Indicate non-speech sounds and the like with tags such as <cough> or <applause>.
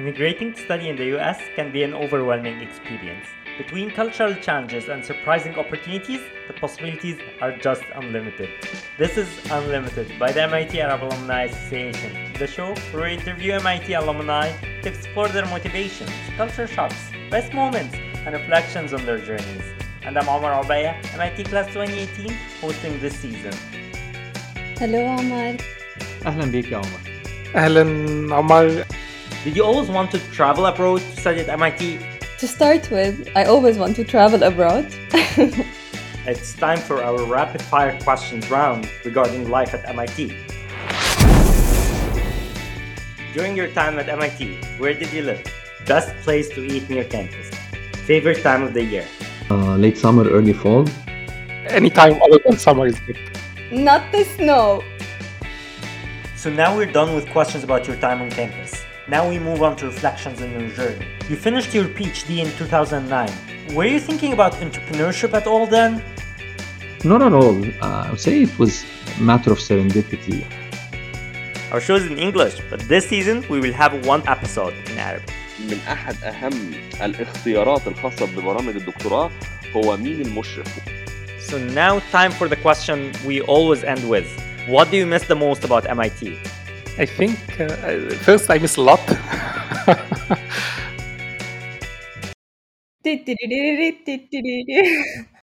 Immigrating to study in the US can be an overwhelming experience. Between cultural challenges and surprising opportunities, the possibilities are just unlimited. This is Unlimited by the MIT Arab Alumni Association, the show where we interview MIT alumni to explore their motivations, culture shocks, best moments, and reflections on their journeys. And I'm Omar Abaya, MIT Class 2018, hosting this season. Hello عمر اهلا بيك يا عمر اهلا عمر Did you always want to travel abroad to study at MIT? To start with, I always want to travel abroad. <laughs> It's time for our rapid fire questions round regarding life at MIT. During your time at MIT, where did you live? Best place to eat near campus? Favorite time of the year? uh, late summer early fall any time other than summer is good Not the snow. So now we're done with questions about your time on campus. Now we move on to reflections on your journey. You finished your PhD in 2009. Were you thinking about entrepreneurship at all then? not at all uh, I would say it was a matter of serendipity Our show is in English, but this season we will have one episode in Arabic. من احد اهم الاختيارات الخاصه ببرامج الدكتوراه هو مين المشرف So now time for the question we always end with. What do you miss the most about MIT? I think uh, first I miss a lot